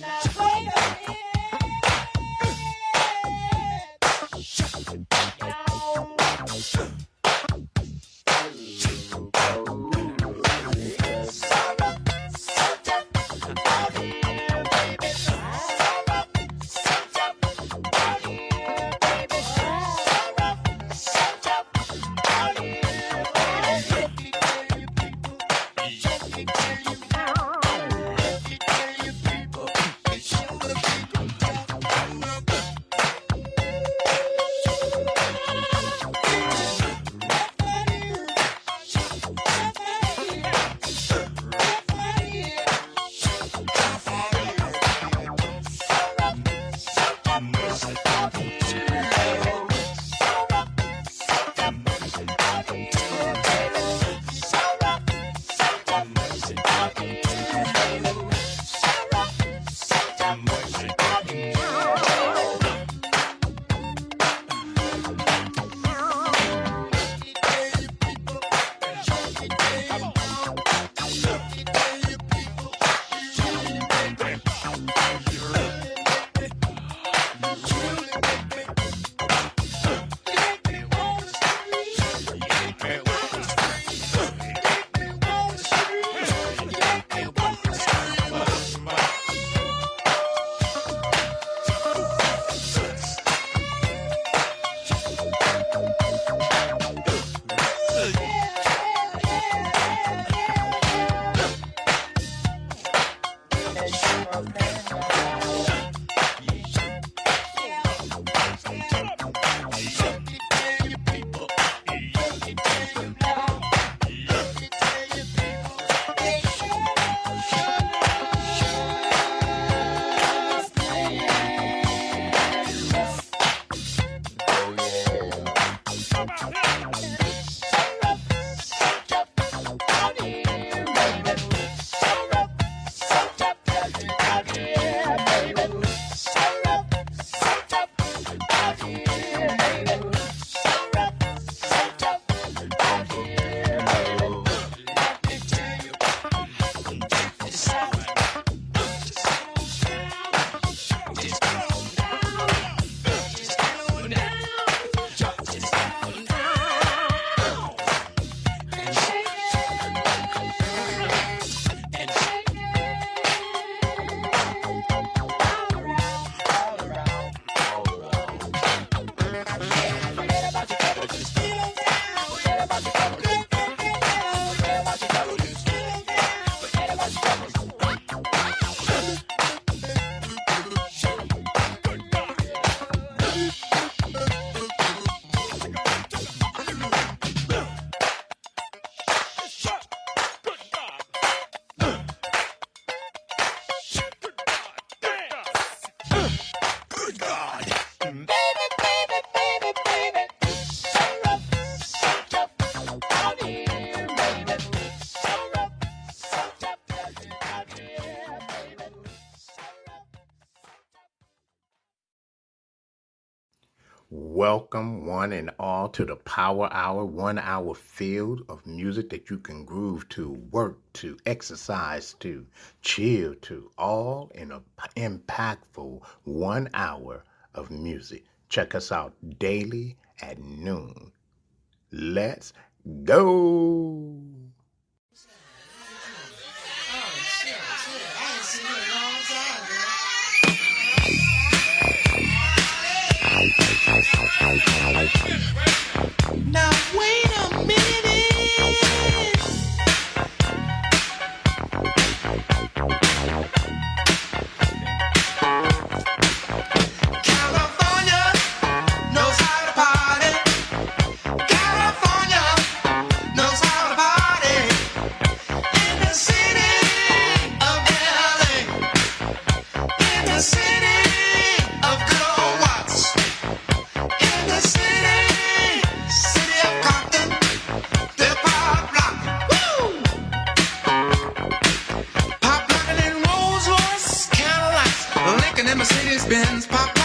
now. to the power hour, one hour field of music that you can groove to, work to, exercise to, chill to, all in an impactful one hour of music. Check us out daily at noon. Let's go. Now wait a minute. Benz pop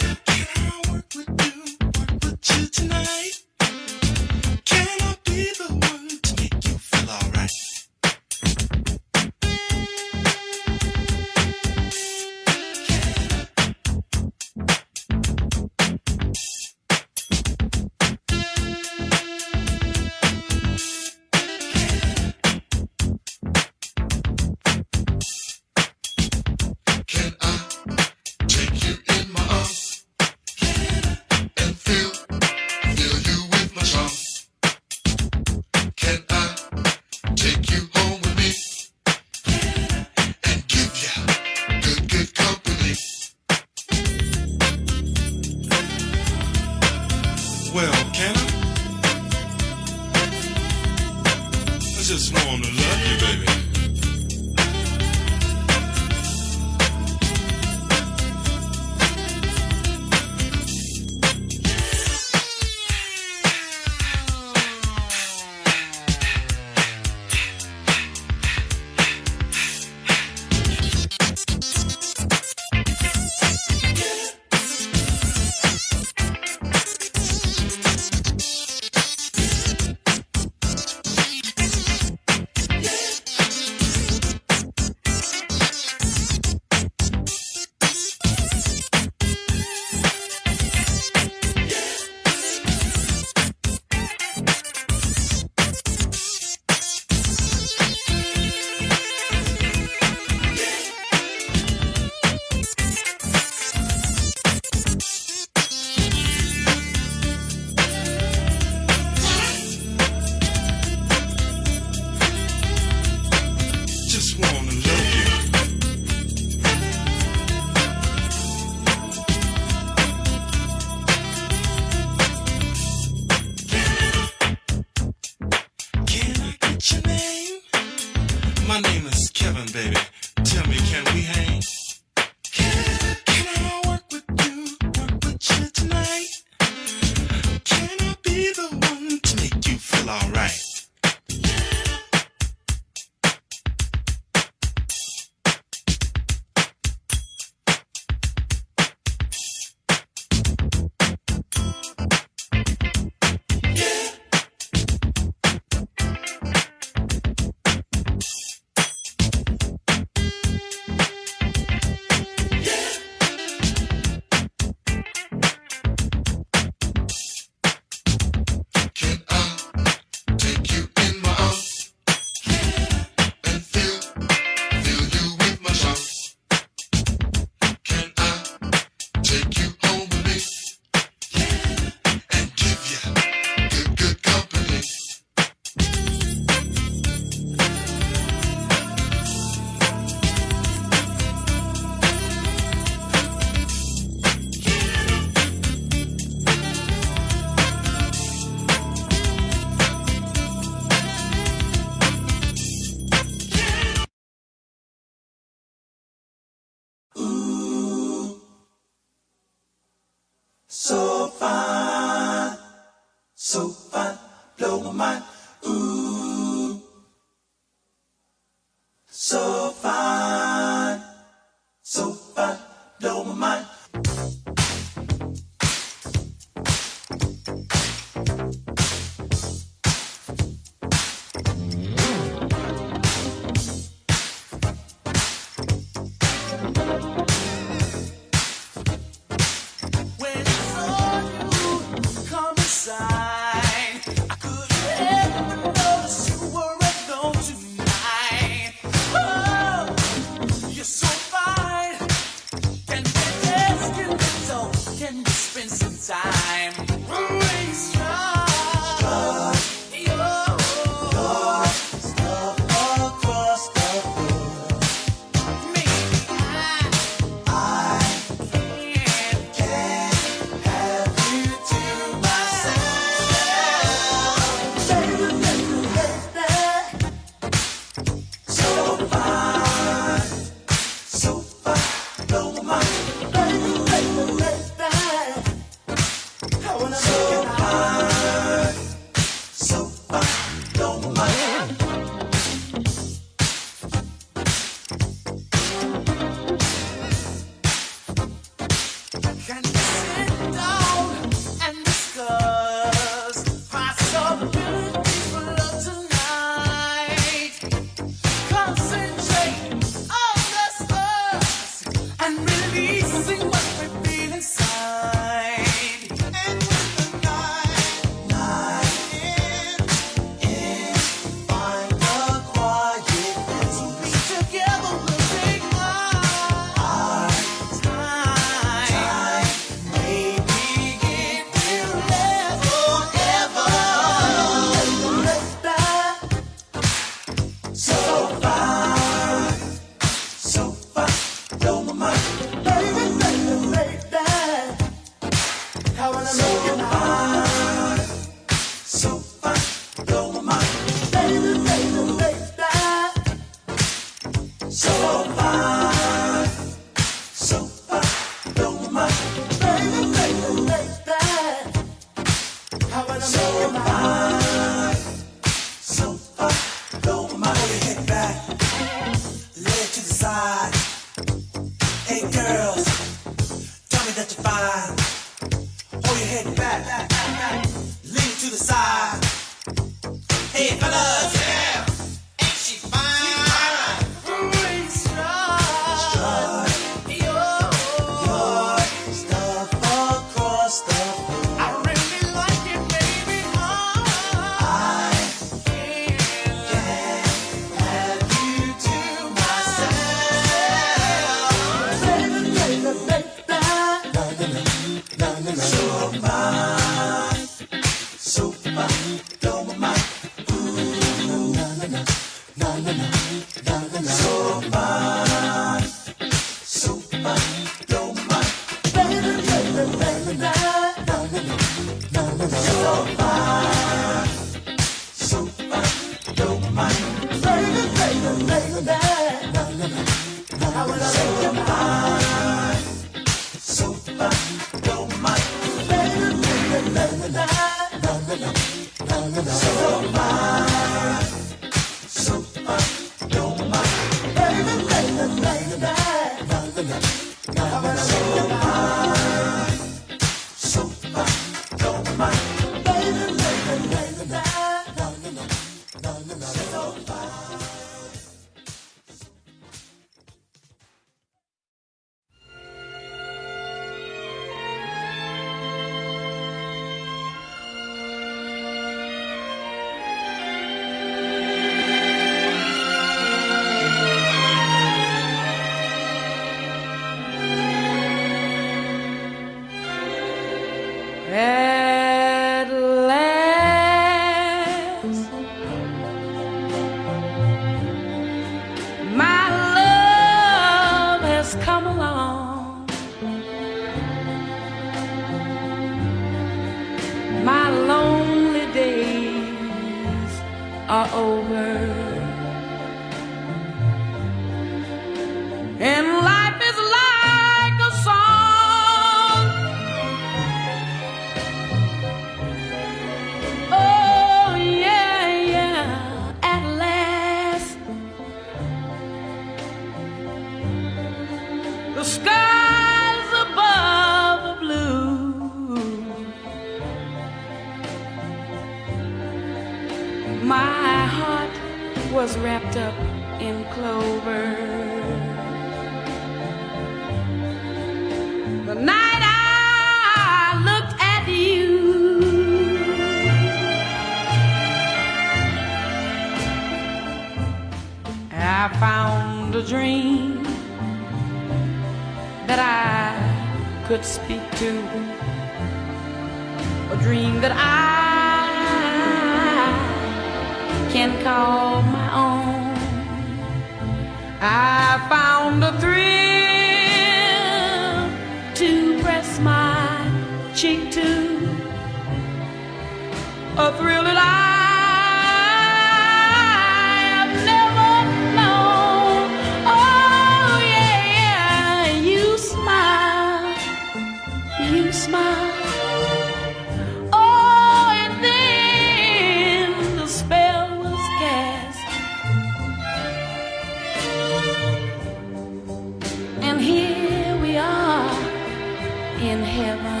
heaven.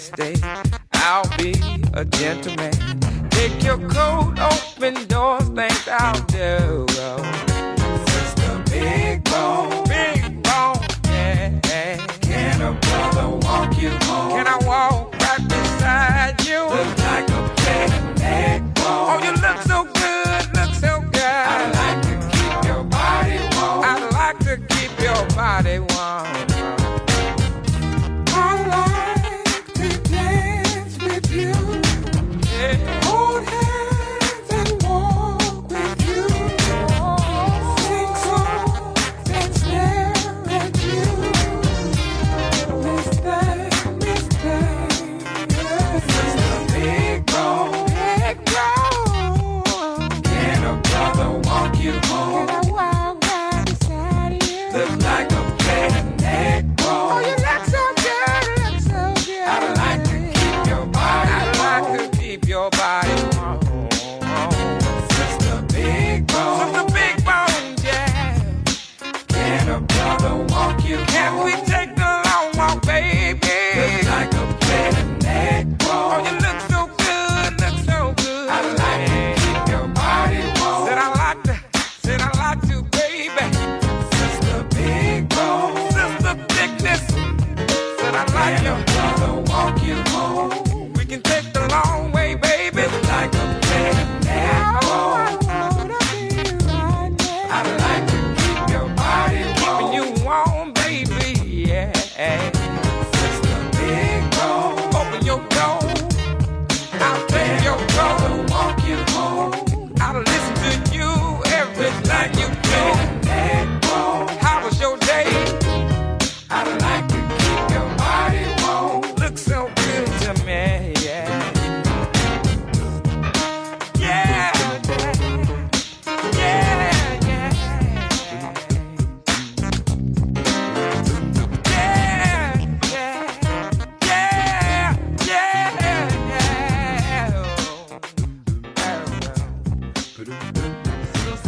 this day I'll be a gentleman. Take your coat, open doors, things I'll do. Since the big bone, big bone, yeah, yeah. Can a brother walk you home? Can I walk right beside you? The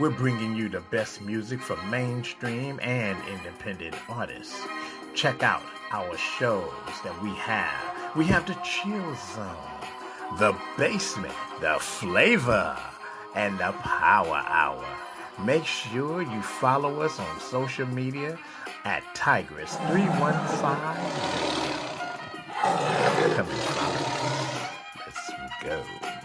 We're bringing you the best music from mainstream and independent artists. Check out our shows that we have. We have the Chill Zone, the Basement, the Flavor, and the Power Hour. Make sure you follow us on social media at Tigress315. Come and follow. Let's go.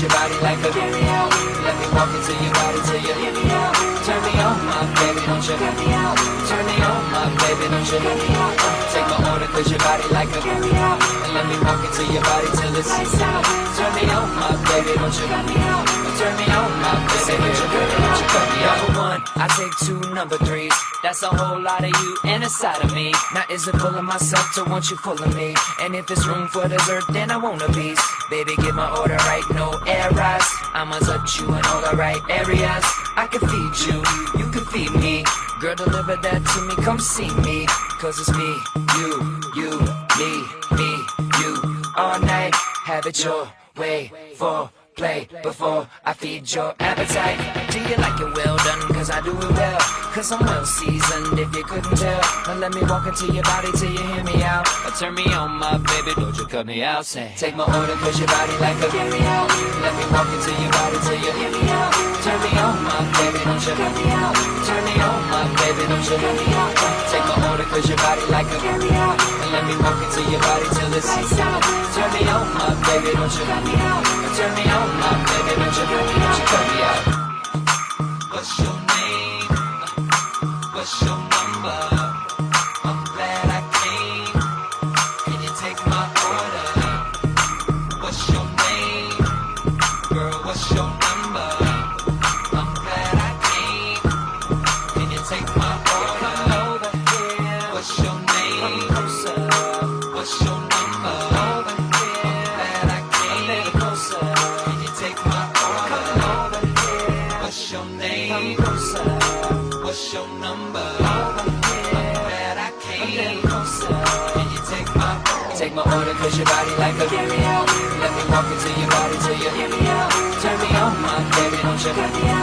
Twist your body like a carry-out Let me walk into your body till you hear me out. Turn me on, my baby, don't you hear me out? Turn me on, my baby, don't you hear me out? Take my order, cause your body like a carry-out And let me walk into your body till it's lights out. Turn me on, my baby, don't you hear me out? Turn me on, my baby, don't you hear me out? Number one, I take two number threes. That's a whole lot of you and a side of me. Now is it pulling of myself to want you full of me? And if it's room for dessert, then I want a piece. Baby, get my order right, no errors. I'ma touch you in all the right areas. I can feed you, you can feed me. Girl, deliver that to me, come see me. Cause it's me, you, you, me, me, you. All night, have it your way for play before I feed your appetite. Do you like it well done? Cause I do it well. Cause I'm well seasoned if you couldn't tell. Now let me walk into your body till you hear me out. Or turn me on, my baby, don't you cut me out. Say, take my order cause your body like a carry out. Let me walk into your body till you hear me out. Turn me on, my baby, don't you cut me out. Turn me on, baby, don't you cut me out. Take my order cause your body like a carry out. And let me walk into your body till it's lights out. Turn me on, my baby, don't you cut me out. Turn me on, my baby, don't you, don't you cut me out. What's your name? What's your number? My your body like a carry out. Let me walk into your body till you hear me out. Turn me on, my baby, don't you me out.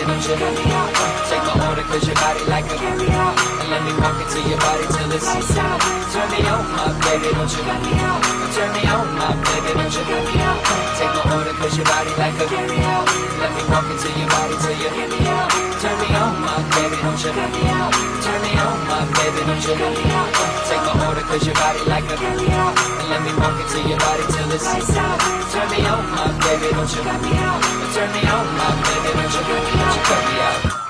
Turn me on, my don't you cut me out. Take my order cause your body like a carry out. And let me walk into your body till it's lights out. Turn me on, my baby, don't you cut me out. Turn me on, my baby, don't you cut me out. Take my order cause your body like a carry out. Let me walk into your body till you hear me out. Turn me on, my baby, don't you cut me out. Turn me on, my baby, don't you cut me out. Take my order cause your body like a carry out. And let me walk into your body till it's lights out. Turn me on, my baby, don't you cut me out. Turn me on, my baby, don't you cut me out. You cut me out.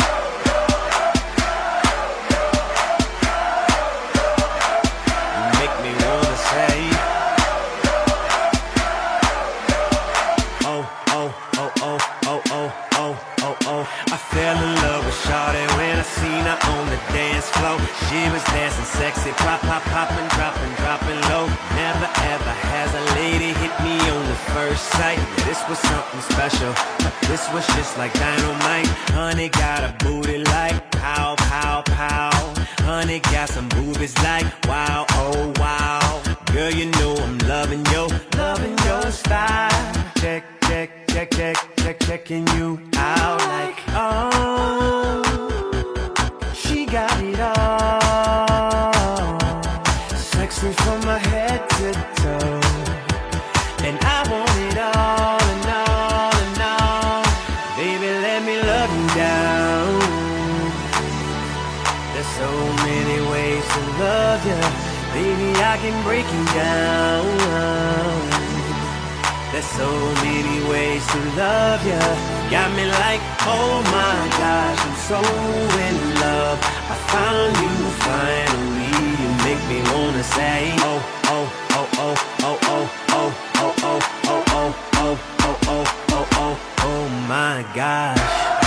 She was dancing sexy, pop, pop, popping, dropping, dropping low. Never ever has a lady hit me on the first sight. This was something special. This was just like dynamite. Honey got a booty like pow, pow, pow. Honey got some boobies like wow, oh wow. Girl, you know I'm loving yo, loving your style. Check, check, check, check, check, checking you out like oh, she got it all. From my head to toe, and I want it all and all and all. Baby, let me love you down. There's so many ways to love you. Baby, I can break you down. There's so many ways to love. Got me like, oh my gosh, I'm so in love. I found you finally. Make me wanna say, oh, oh, oh, oh, oh, oh, oh, oh, oh, oh, oh, oh, oh, oh, oh, oh, oh my gosh.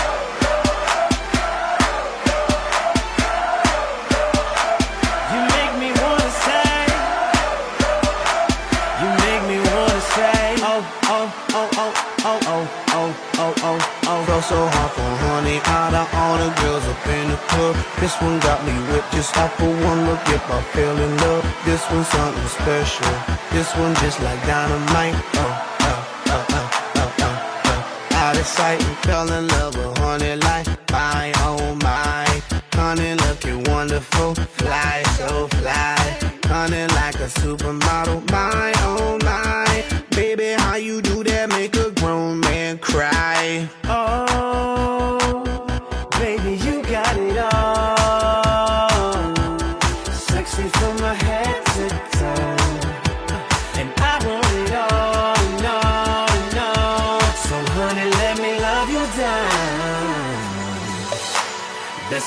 So hard for honey out of all the girls up in the club. This one got me whipped just off of one look. If I fell in love, this one's something special. This one just like dynamite. Oh, oh, oh, oh, oh, oh, oh, oh. Out of sight and fell in love with honey like my oh my. Honey looking wonderful, fly so fly. Honey like a supermodel, my oh my. Baby, how you do that? Make a grown man cry.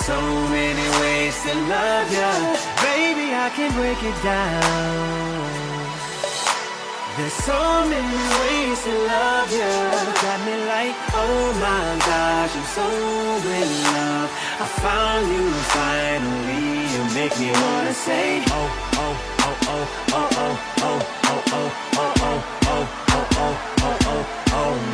So many ways to love you. Baby, I can break it down. There's so many ways to love you. Got me like, oh my gosh, I'm so in love. I found you finally. You make me wanna say, oh, oh, oh, oh, oh, oh, oh, oh, oh, oh, oh, oh, oh, oh, oh,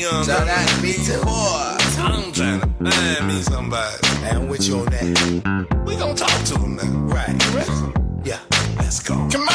young. Shout out to me too. Boy, I'm trying to find me somebody. I'm with you on that. We gonna talk to him now. Right. Yeah. Let's go. Come on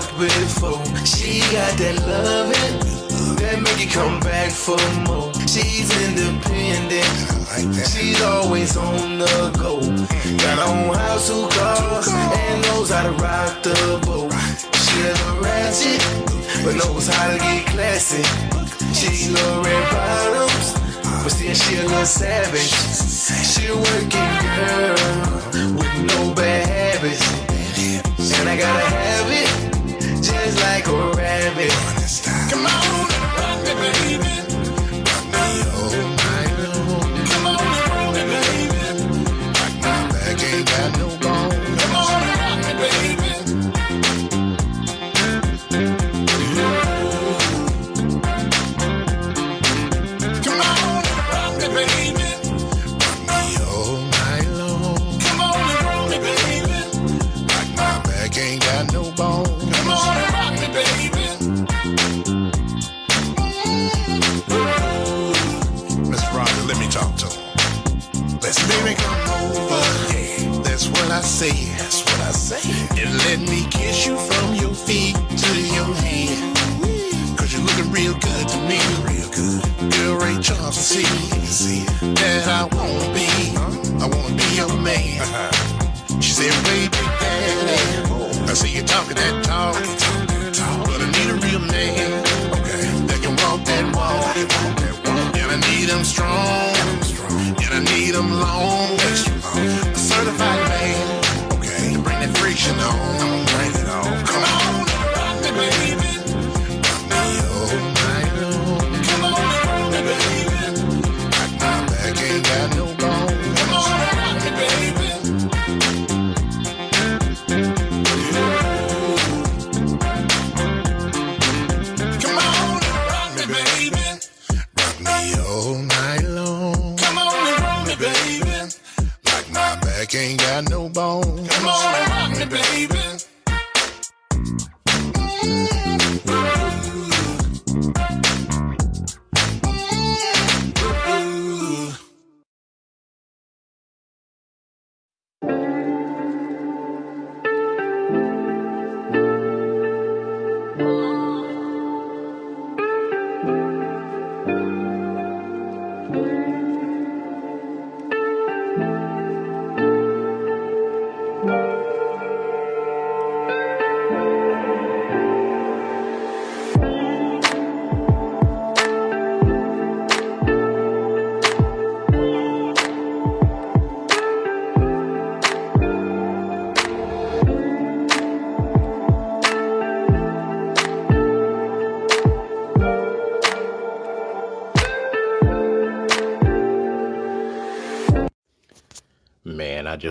Before. She got that loving that make you come back for more. She's independent. She's always on the go. Got her own house, two cars, and knows how to rock the boat. She a ratchet, but knows how to get classy. She love red bottoms, but still she a little savage. She a working girl with no bad habits. And I gotta have it, like a rabbit. Come on rock me, baby. Say. That's what I say. And let me kiss you from your feet to your head. Cause you're looking real good to me. Real good. Girl, Ray Charles, see, see that I wanna be. I wanna be your man. Uh-huh. She said, baby, daddy. I see you talking that talk.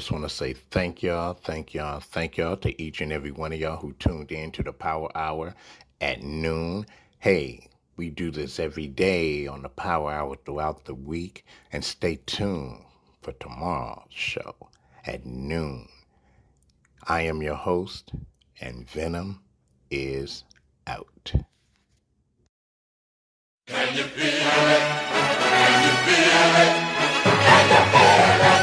Just want to say thank y'all, thank y'all, thank y'all to each and every one of y'all who tuned in to the Power Hour at noon. Hey, we do this every day on the Power Hour throughout the week, and stay tuned for tomorrow's show at noon. I am your host, and Venom is out. Can you feel it? Can you feel it? Can you feel it?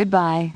Goodbye.